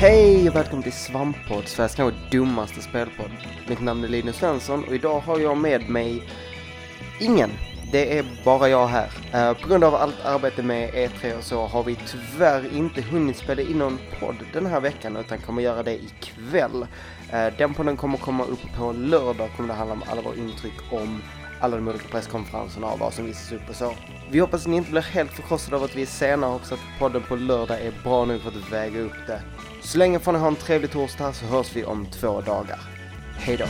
Hej och välkommen till Svamppodd, Sveriges kanske dummaste spelpodd. Mitt namn är Linus Svensson och idag har jag med mig ingen. Det är bara jag här. Eh, på grund av allt arbete med E3 och så har vi tyvärr inte hunnit spela in någon podd den här veckan utan kommer göra det ikväll. Uh, den podden kommer komma upp på lördag kommer det handla om alla våra intryck om alla de olika presskonferenserna och vad som visas upp och så. Vi hoppas att ni inte blir helt förkrossade av att vi är sena och hoppas att podden på lördag är bra nog för att väga upp det. Så länge får ni ha en trevlig torsdag så hörs vi om två dagar. Hejdå!